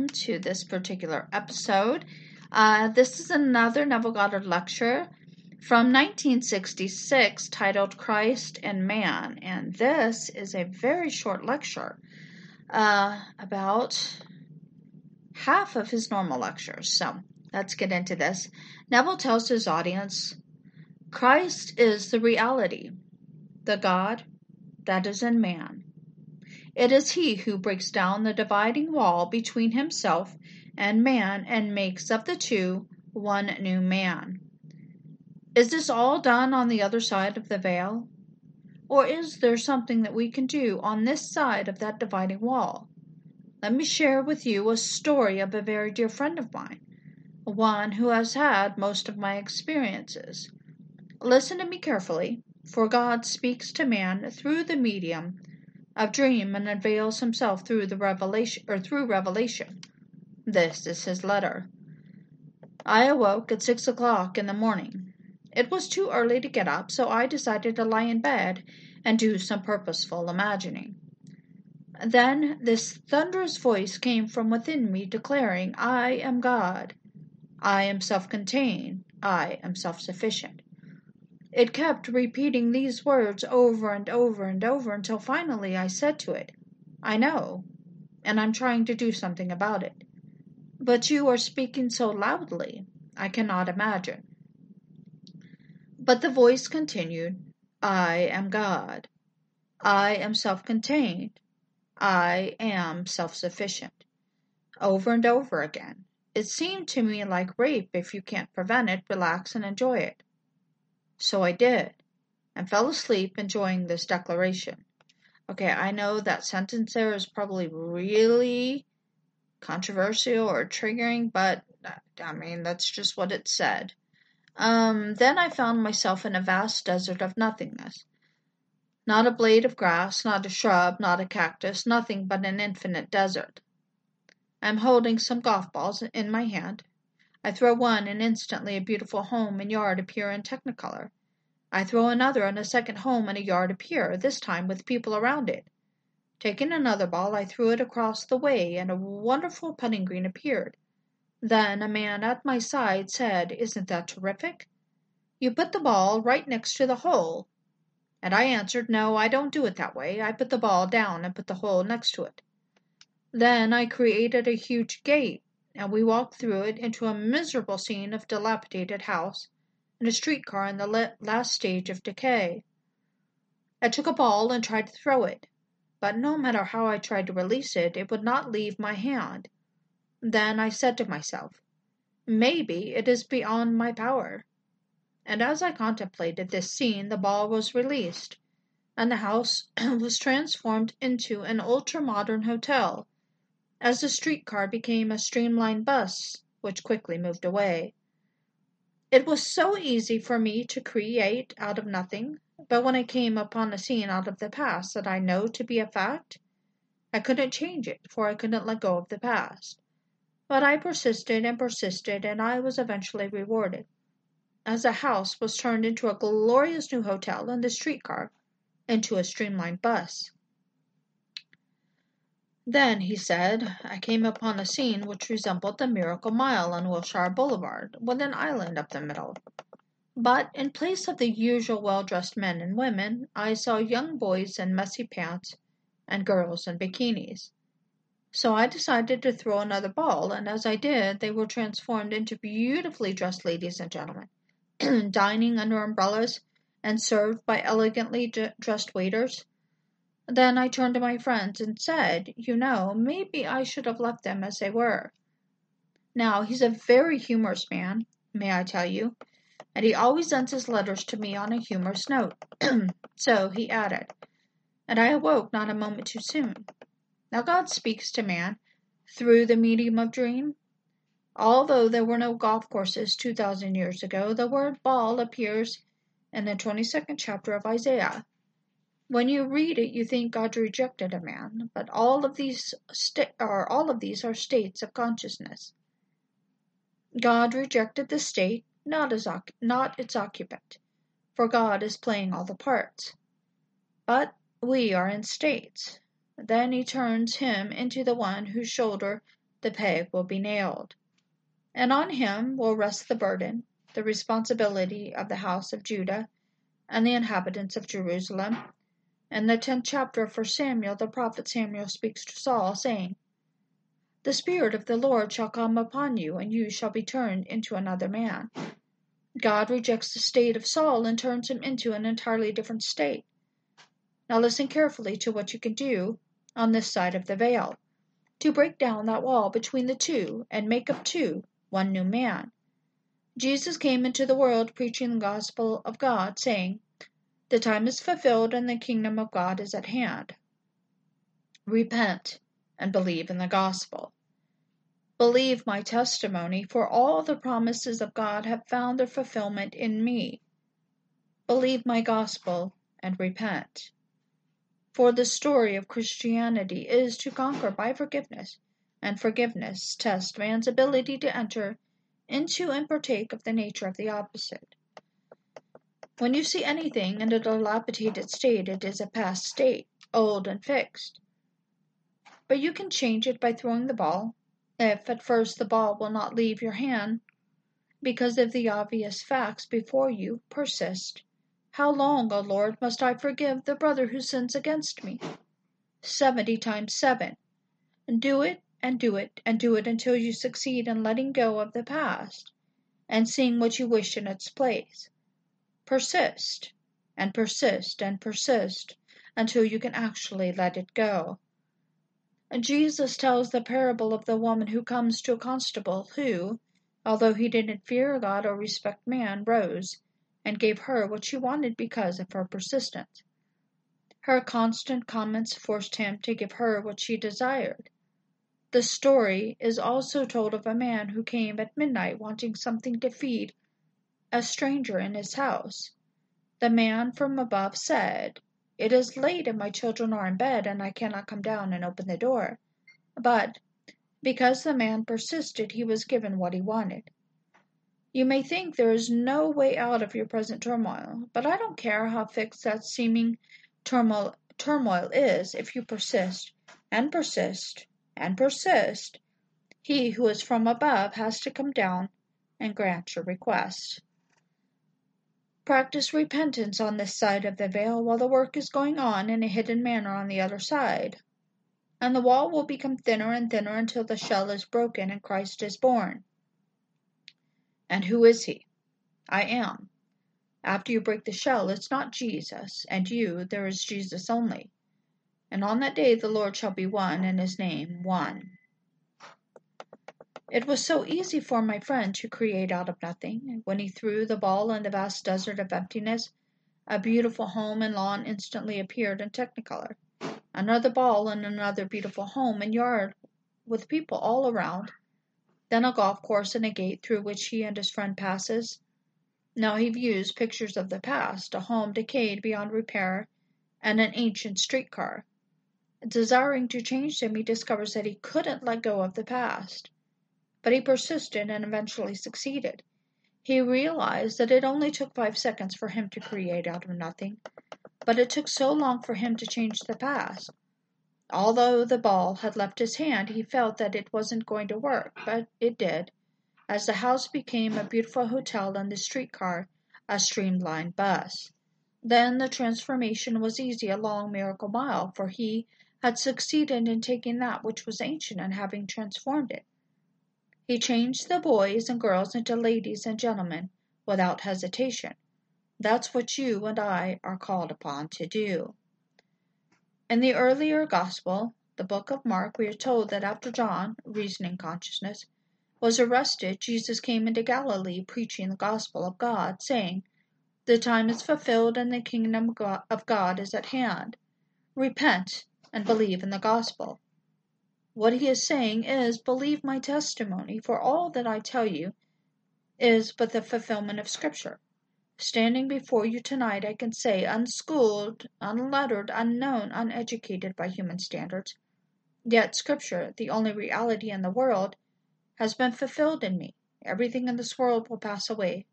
welcome to this particular episode. Uh, this is another Neville Goddard lecture from 1966 titled Christ in Man, and this is a very short lecture, uh, about half of his normal lectures. So let's get into this. Neville tells his audience Christ is the reality, the God that is in man. It is he who breaks down the dividing wall between himself and man and makes of the two one new man. Is this all done on the other side of the veil? Or is there something that we can do on this side of that dividing wall? Let me share with you a story of a very dear friend of mine, one who has had most of my experiences. Listen to me carefully, for God speaks to man through the medium of dream and unveils himself through the revelation or through revelation. This is his letter. I awoke at six o'clock in the morning. It was too early to get up, so I decided to lie in bed and do some purposeful imagining. Then this thunderous voice came from within me declaring, I am God. I am self contained. I am self sufficient. It kept repeating these words over and over and over until finally I said to it, I know, and I'm trying to do something about it. But you are speaking so loudly, I cannot imagine. But the voice continued, I am God. I am self contained. I am self sufficient. Over and over again. It seemed to me like rape if you can't prevent it, relax and enjoy it. So I did, and fell asleep enjoying this declaration. Okay, I know that sentence there is probably really controversial or triggering, but I mean, that's just what it said. Um, then I found myself in a vast desert of nothingness. Not a blade of grass, not a shrub, not a cactus, nothing but an infinite desert. I am holding some golf balls in my hand, I throw one, and instantly a beautiful home and yard appear in technicolor. I throw another, and a second home and a yard appear, this time with people around it. Taking another ball, I threw it across the way, and a wonderful putting green appeared. Then a man at my side said, Isn't that terrific? You put the ball right next to the hole. And I answered, No, I don't do it that way. I put the ball down and put the hole next to it. Then I created a huge gate and we walked through it into a miserable scene of dilapidated house and a streetcar in the last stage of decay. I took a ball and tried to throw it, but no matter how I tried to release it, it would not leave my hand. Then I said to myself, Maybe it is beyond my power. And as I contemplated this scene, the ball was released, and the house was transformed into an ultra modern hotel as the streetcar became a streamlined bus, which quickly moved away. It was so easy for me to create out of nothing, but when I came upon a scene out of the past that I know to be a fact, I couldn't change it, for I couldn't let go of the past. But I persisted and persisted, and I was eventually rewarded, as the house was turned into a glorious new hotel and the streetcar into a streamlined bus. Then, he said, I came upon a scene which resembled the Miracle Mile on Wilshire Boulevard, with an island up the middle. But in place of the usual well dressed men and women, I saw young boys in messy pants and girls in bikinis. So I decided to throw another ball, and as I did, they were transformed into beautifully dressed ladies and gentlemen, dining under umbrellas and served by elegantly dressed waiters. Then I turned to my friends and said, You know, maybe I should have left them as they were. Now, he's a very humorous man, may I tell you, and he always ends his letters to me on a humorous note. so he added, And I awoke not a moment too soon. Now, God speaks to man through the medium of dream. Although there were no golf courses 2,000 years ago, the word ball appears in the 22nd chapter of Isaiah. When you read it, you think God rejected a man, but all of these sta- are all of these are states of consciousness. God rejected the state, not as not its occupant, for God is playing all the parts. But we are in states. Then he turns him into the one whose shoulder the peg will be nailed. And on him will rest the burden, the responsibility of the house of Judah and the inhabitants of Jerusalem. In the tenth chapter of 1 Samuel, the prophet Samuel speaks to Saul, saying, The Spirit of the Lord shall come upon you, and you shall be turned into another man. God rejects the state of Saul and turns him into an entirely different state. Now listen carefully to what you can do on this side of the veil to break down that wall between the two and make of two one new man. Jesus came into the world preaching the gospel of God, saying, The time is fulfilled and the kingdom of God is at hand. Repent and believe in the gospel. Believe my testimony, for all the promises of God have found their fulfillment in me. Believe my gospel and repent. For the story of Christianity is to conquer by forgiveness, and forgiveness tests man's ability to enter into and partake of the nature of the opposite. When you see anything in a dilapidated state, it is a past state, old and fixed. But you can change it by throwing the ball, if at first the ball will not leave your hand because of the obvious facts before you persist. How long, O Lord, must I forgive the brother who sins against me? Seventy times seven. And do it and do it and do it until you succeed in letting go of the past and seeing what you wish in its place. Persist and persist and persist until you can actually let it go. Jesus tells the parable of the woman who comes to a constable who, although he didn't fear God or respect man, rose and gave her what she wanted because of her persistence. Her constant comments forced him to give her what she desired. The story is also told of a man who came at midnight wanting something to feed a stranger in his house. The man from above said, It is late and my children are in bed and I cannot come down and open the door. But because the man persisted, he was given what he wanted. You may think there is no way out of your present turmoil, but I don't care how fixed that seeming turmoil, turmoil is if you persist and persist and persist. He who is from above has to come down and grant your request. Practice repentance on this side of the veil while the work is going on in a hidden manner on the other side. And the wall will become thinner and thinner until the shell is broken and Christ is born. And who is he? I am. After you break the shell, it's not Jesus, and you, there is Jesus only. And on that day the Lord shall be one, and his name one. It was so easy for my friend to create out of nothing. When he threw the ball in the vast desert of emptiness, a beautiful home and lawn instantly appeared in technicolor. Another ball and another beautiful home and yard with people all around then a golf course and a gate through which he and his friend passes. Now he views pictures of the past, a home decayed beyond repair, and an ancient streetcar. Desiring to change them, he discovers that he couldn't let go of the past. But he persisted and eventually succeeded. He realized that it only took five seconds for him to create out of nothing, but it took so long for him to change the past. Although the ball had left his hand, he felt that it wasn't going to work, but it did, as the house became a beautiful hotel and the streetcar a streamlined bus. Then the transformation was easy a long miracle mile, for he had succeeded in taking that which was ancient and having transformed it. He changed the boys and girls into ladies and gentlemen without hesitation. That's what you and I are called upon to do. In the earlier Gospel, the book of Mark, we are told that after John, reasoning consciousness, was arrested, Jesus came into Galilee preaching the gospel of God, saying, The time is fulfilled and the kingdom of God is at hand. Repent and believe in the gospel. What he is saying is, Believe my testimony, for all that I tell you is but the fulfillment of Scripture. Standing before you tonight, I can say, unschooled, unlettered, unknown, uneducated by human standards, yet Scripture, the only reality in the world, has been fulfilled in me. Everything in this world will pass away,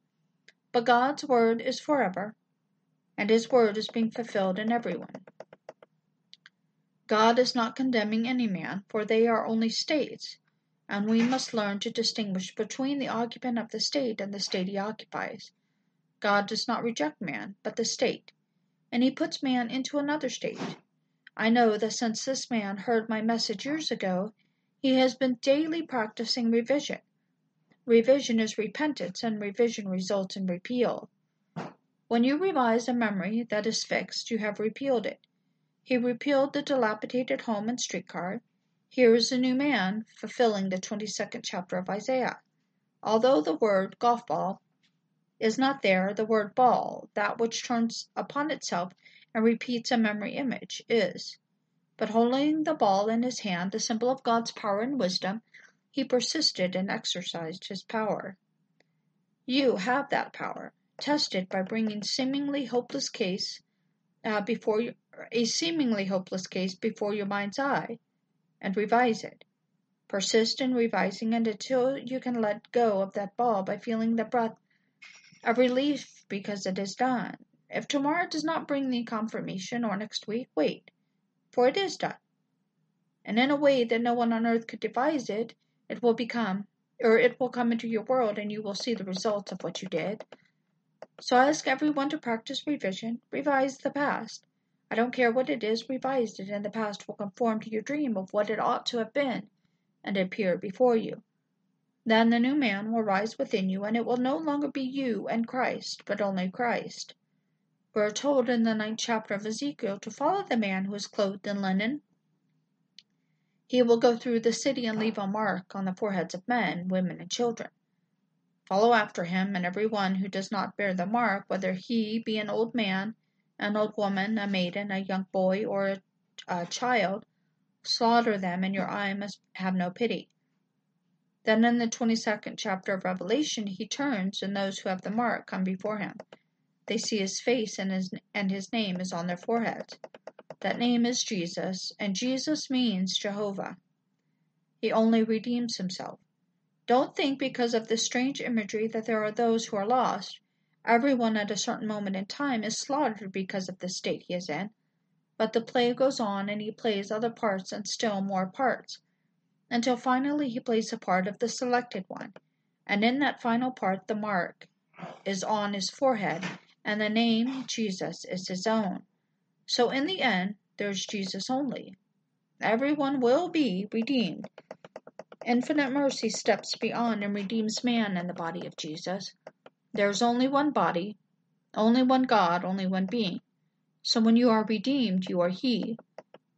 but God's word is forever, and His word is being fulfilled in everyone. God is not condemning any man, for they are only states, and we must learn to distinguish between the occupant of the state and the state he occupies. God does not reject man, but the state, and he puts man into another state. I know that since this man heard my message years ago, he has been daily practicing revision. Revision is repentance, and revision results in repeal. When you revise a memory that is fixed, you have repealed it. He repealed the dilapidated home and streetcar. Here is a new man, fulfilling the 22nd chapter of Isaiah. Although the word golf ball is not there, the word ball, that which turns upon itself and repeats a memory image, is. But holding the ball in his hand, the symbol of God's power and wisdom, he persisted and exercised his power. You have that power. Test it by bringing seemingly hopeless case uh, before you, a seemingly hopeless case before your mind's eye, and revise it. Persist in revising it until you can let go of that ball by feeling the breath of relief because it is done. If tomorrow does not bring the confirmation, or next week, wait, for it is done. And in a way that no one on earth could devise it, it will become, or it will come into your world, and you will see the results of what you did. So I ask everyone to practice revision, revise the past. I don't care what it is, revise it, and the past will conform to your dream of what it ought to have been, and appear before you. Then the new man will rise within you, and it will no longer be you and Christ, but only Christ. We are told in the ninth chapter of Ezekiel to follow the man who is clothed in linen. He will go through the city and leave a mark on the foreheads of men, women, and children. Follow after him, and every one who does not bear the mark, whether he be an old man, an old woman, a maiden, a young boy, or a, child, slaughter them, and your eye must have no pity. Then in the 22nd chapter of Revelation, he turns, and those who have the mark come before him. They see his face and his, and his name is on their foreheads. That name is Jesus, and Jesus means Jehovah. He only redeems himself. Don't think because of this strange imagery that there are those who are lost. Everyone at a certain moment in time is slaughtered because of the state he is in. But the play goes on and he plays other parts and still more parts, until finally he plays the part of the selected one. And in that final part the mark is on his forehead and the name Jesus is his own. So in the end, there's Jesus only. Everyone will be redeemed. Infinite mercy steps beyond and redeems man in the body of Jesus. There is only one body, only one God, only one being. So when you are redeemed, you are He.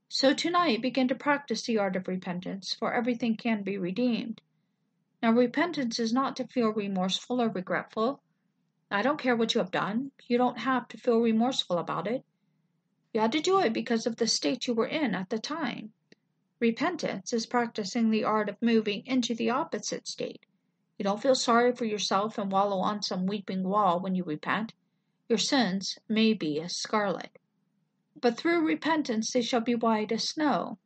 So tonight begin to practice the art of repentance, for everything can be redeemed. Now, repentance is not to feel remorseful or regretful. I don't care what you have done. You don't have to feel remorseful about it. You had to do it because of the state you were in at the time. Repentance is practicing the art of moving into the opposite state. You don't feel sorry for yourself and wallow on some weeping wall when you repent. Your sins may be as scarlet, but through repentance they shall be white as snow.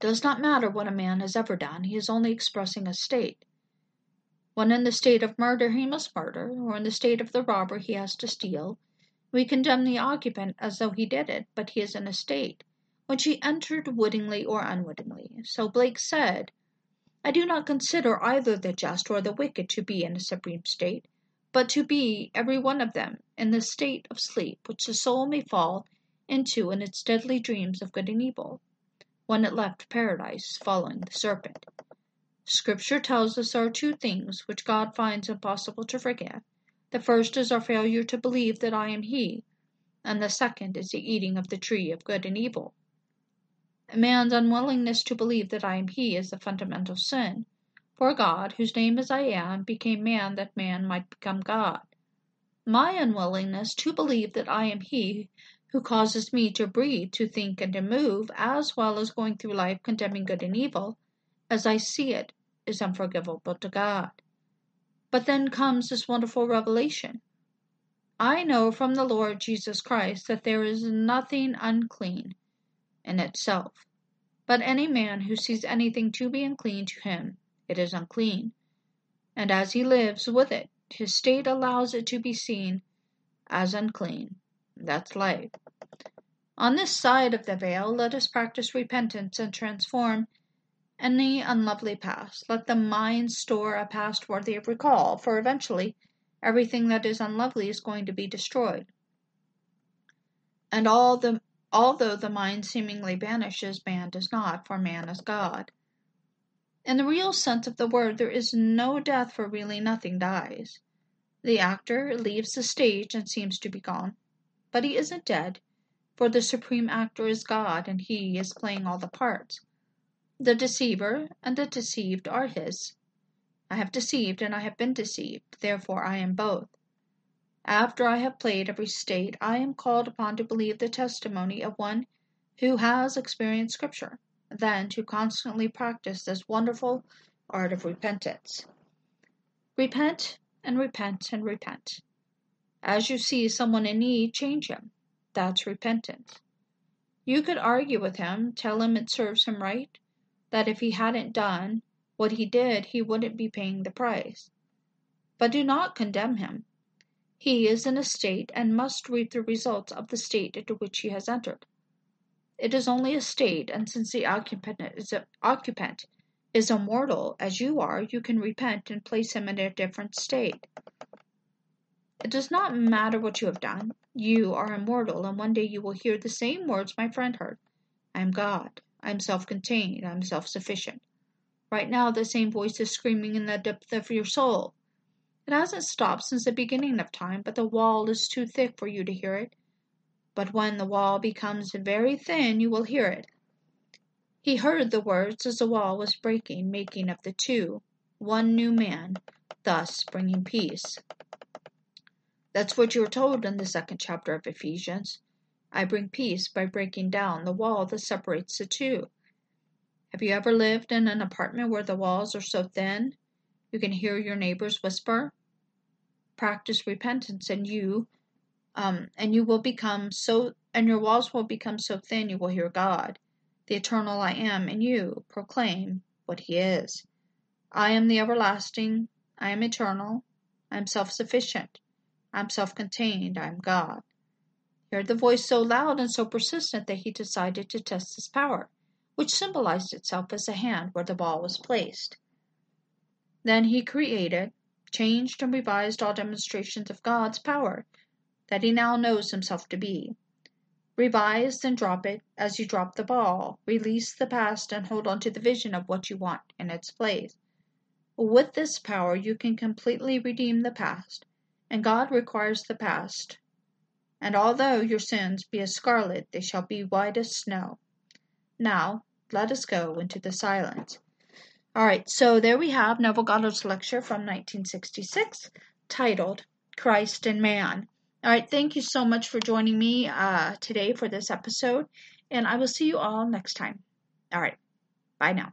Does not matter what a man has ever done, he is only expressing a state. When in the state of murder he must murder, or in the state of the robber he has to steal. We condemn the occupant as though he did it, but he is in a state which he entered wittingly or unwittingly. So Blake said, I do not consider either the just or the wicked to be in a supreme state, but to be, every one of them, in the state of sleep which the soul may fall into in its deadly dreams of good and evil, when it left paradise following the serpent. Scripture tells us there are two things which God finds impossible to forgive. The first is our failure to believe that I am He, and the second is the eating of the tree of good and evil. Man's unwillingness to believe that I am He is the fundamental sin. For God, whose name is I am, became man that man might become God. My unwillingness to believe that I am He who causes me to breathe, to think, and to move, as well as going through life condemning good and evil, as I see it, is unforgivable to God. But then comes this wonderful revelation. I know from the Lord Jesus Christ that there is nothing unclean in itself, but any man who sees anything to be unclean to him, it is unclean. And as he lives with it, his state allows it to be seen as unclean. That's life. On this side of the veil, let us practice repentance and transform any unlovely past. Let the mind store a past worthy of recall, for eventually everything that is unlovely is going to be destroyed. And all the although the mind seemingly vanishes, man does not, for man is God. In the real sense of the word, there is no death, for really nothing dies. The actor leaves the stage and seems to be gone, but he isn't dead, for the supreme actor is God, and he is playing all the parts. The deceiver and the deceived are his. I have deceived and I have been deceived, therefore I am both. After I have played every state, I am called upon to believe the testimony of one who has experienced Scripture then to constantly practice this wonderful art of repentance. Repent and repent and repent. As you see someone in need, change him. That's repentance. You could argue with him, tell him it serves him right, that if he hadn't done what he did, he wouldn't be paying the price. But do not condemn him. He is in a state and must reap the results of the state into which he has entered. It is only a state, and since the occupant is, immortal as you are, you can repent and place him in a different state. It does not matter what you have done. You are immortal, and one day you will hear the same words my friend heard I am God. I am self contained. I am self sufficient. Right now, the same voice is screaming in the depth of your soul. It hasn't stopped since the beginning of time, but the wall is too thick for you to hear it. But when the wall becomes very thin, you will hear it. He heard the words as the wall was breaking, making of the two one new man, thus bringing peace. That's what you are told in the second chapter of Ephesians. I bring peace by breaking down the wall that separates the two. Have you ever lived in an apartment where the walls are so thin you can hear your neighbors whisper? Practice repentance and you um, and you will become so, and your walls will become so thin you will hear God, the eternal I am, and you proclaim what He is. I am the everlasting, I am eternal, I am self sufficient, I am self contained, I am God. He heard the voice so loud and so persistent that he decided to test his power, which symbolized itself as a hand where the ball was placed. Then he created, changed, and revised all demonstrations of God's power that he now knows himself to be. Revise and drop it as you drop the ball. Release the past and hold on to the vision of what you want in its place. With this power, you can completely redeem the past, and God requires the past. And although your sins be as scarlet, they shall be white as snow. Now, let us go into the silence. All right, so there we have Neville Goddard's lecture from 1966 titled Christ in Man. All right, thank you so much for joining me uh, today for this episode, and I will see you all next time. All right, bye now.